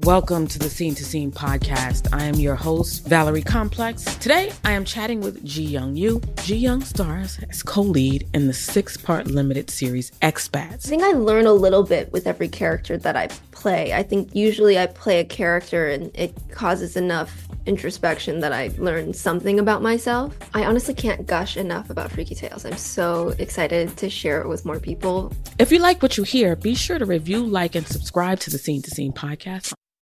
Welcome to the Scene to Scene podcast. I am your host, Valerie Complex. Today, I am chatting with Ji Young Yoo. Ji Young stars as co lead in the six part limited series Expats. I think I learn a little bit with every character that I play. I think usually I play a character and it causes enough introspection that I learn something about myself. I honestly can't gush enough about Freaky Tales. I'm so excited to share it with more people. If you like what you hear, be sure to review, like, and subscribe to the Scene to Scene podcast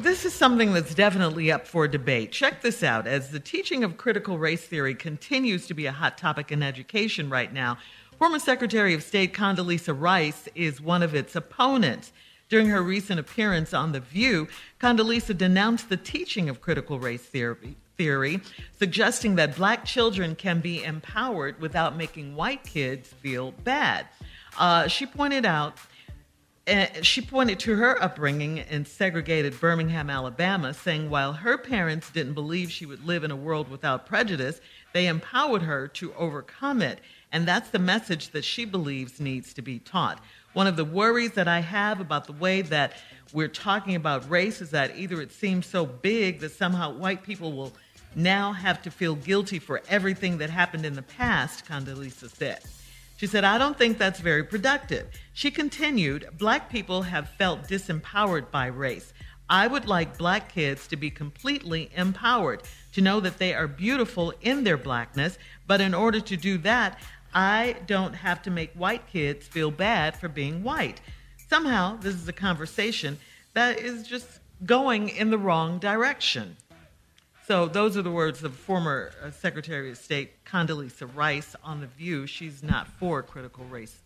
This is something that's definitely up for debate. Check this out. As the teaching of critical race theory continues to be a hot topic in education right now, former Secretary of State Condoleezza Rice is one of its opponents. During her recent appearance on The View, Condoleezza denounced the teaching of critical race theory, theory, suggesting that black children can be empowered without making white kids feel bad. Uh, she pointed out and she pointed to her upbringing in segregated Birmingham, Alabama, saying while her parents didn't believe she would live in a world without prejudice, they empowered her to overcome it. And that's the message that she believes needs to be taught. One of the worries that I have about the way that we're talking about race is that either it seems so big that somehow white people will now have to feel guilty for everything that happened in the past, Condoleezza said. She said, I don't think that's very productive. She continued, Black people have felt disempowered by race. I would like black kids to be completely empowered, to know that they are beautiful in their blackness, but in order to do that, I don't have to make white kids feel bad for being white. Somehow, this is a conversation that is just going in the wrong direction. So those are the words of former uh, Secretary of State Condoleezza Rice on The View. She's not for critical race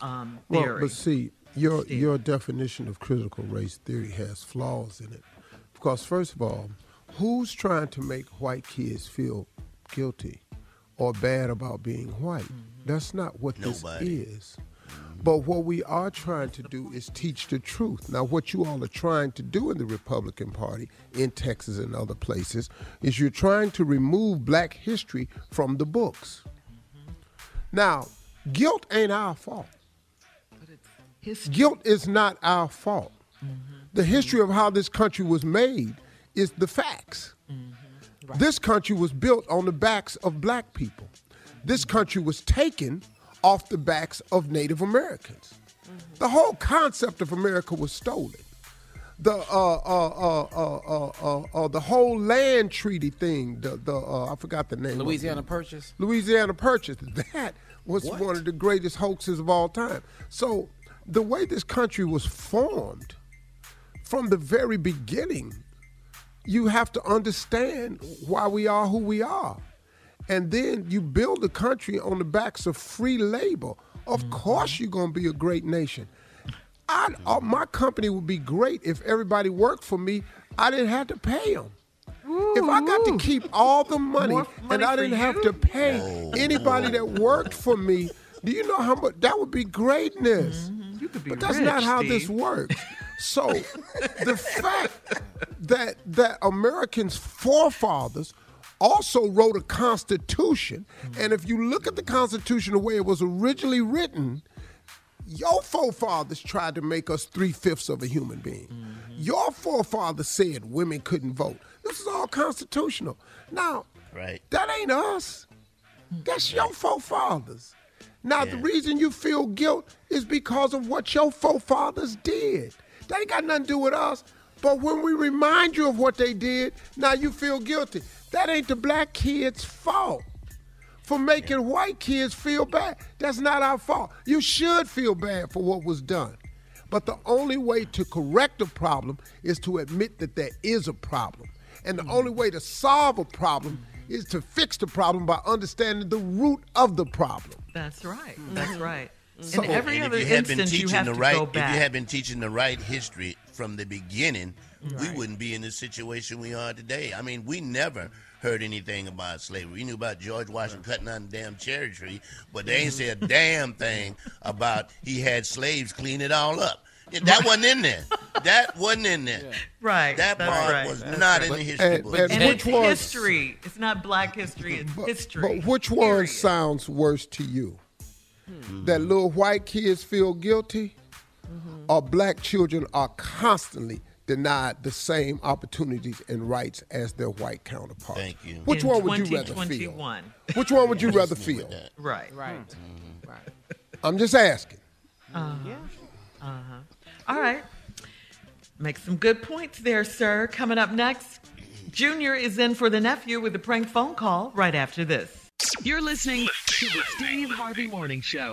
um, theory. Well, but see, your, your definition of critical race theory has flaws in it. Because, first of all, who's trying to make white kids feel guilty or bad about being white? Mm-hmm. That's not what Nobody. this is. But what we are trying to do is teach the truth. Now, what you all are trying to do in the Republican Party, in Texas and other places, is you're trying to remove black history from the books. Now, guilt ain't our fault. Guilt is not our fault. The history of how this country was made is the facts. This country was built on the backs of black people. This country was taken off the backs of Native Americans. Mm-hmm. The whole concept of America was stolen. The uh, uh, uh, uh, the whole land treaty thing. The the I forgot the name. Louisiana Purchase. Louisiana Purchase. That was what? one of the greatest hoaxes of all time. So the way this country was formed from the very beginning, you have to understand why we are who we are. And then you build a country on the backs of free labor. Of mm-hmm. course, you're going to be a great nation. I, uh, my company would be great if everybody worked for me. I didn't have to pay them. Ooh, if I got to keep all the money, money and I didn't have to pay oh, anybody that worked for me, do you know how much that would be greatness? Mm-hmm. You could be but that's rich, not how Steve. this works. So the fact that that Americans' forefathers also wrote a constitution, mm-hmm. and if you look at the constitution the way it was originally written, your forefathers tried to make us three fifths of a human being. Mm-hmm. Your forefathers said women couldn't vote. This is all constitutional. Now, right. that ain't us. That's your forefathers. Now, yeah. the reason you feel guilt is because of what your forefathers did. That ain't got nothing to do with us. But when we remind you of what they did, now you feel guilty. That ain't the black kids' fault for making white kids feel bad. That's not our fault. You should feel bad for what was done. But the only way to correct a problem is to admit that there is a problem. And the mm only way to solve a problem is to fix the problem by understanding the root of the problem. That's right. mm That's right. So, In every and other if you had instance, been you teaching have the to right, go back. If you had been teaching the right history from the beginning, Right. we wouldn't be in the situation we are today. I mean, we never heard anything about slavery. We knew about George Washington cutting down the damn cherry tree, but they ain't mm-hmm. said a damn thing about he had slaves clean it all up. That wasn't in there. That wasn't in there. Right. That that's part right. was That's not right. in the history and- book. and And which it's was- history. It's not black history. It's history. But which one sounds worse to you? Hmm. That little white kids feel guilty, or black children are constantly denied the same opportunities and rights as their white counterparts? Thank you. Which In one would you rather feel? 2021. Which one would you rather feel? Right. Right. I'm just asking. Uh-huh. Uh-huh. All right. Make some good points there, sir. Coming up next, Junior is in for the nephew with a prank phone call right after this. You're listening to the Steve Harvey Morning Show.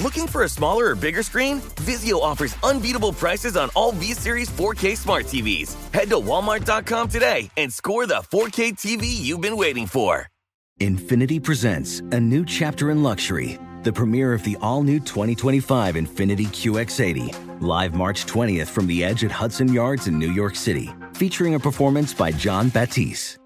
Looking for a smaller or bigger screen? Vizio offers unbeatable prices on all V-Series 4K smart TVs. Head to walmart.com today and score the 4K TV you've been waiting for. Infiniti presents a new chapter in luxury, the premiere of the all new 2025 Infiniti QX80, live March 20th from the edge at Hudson Yards in New York City, featuring a performance by Jon Batiste.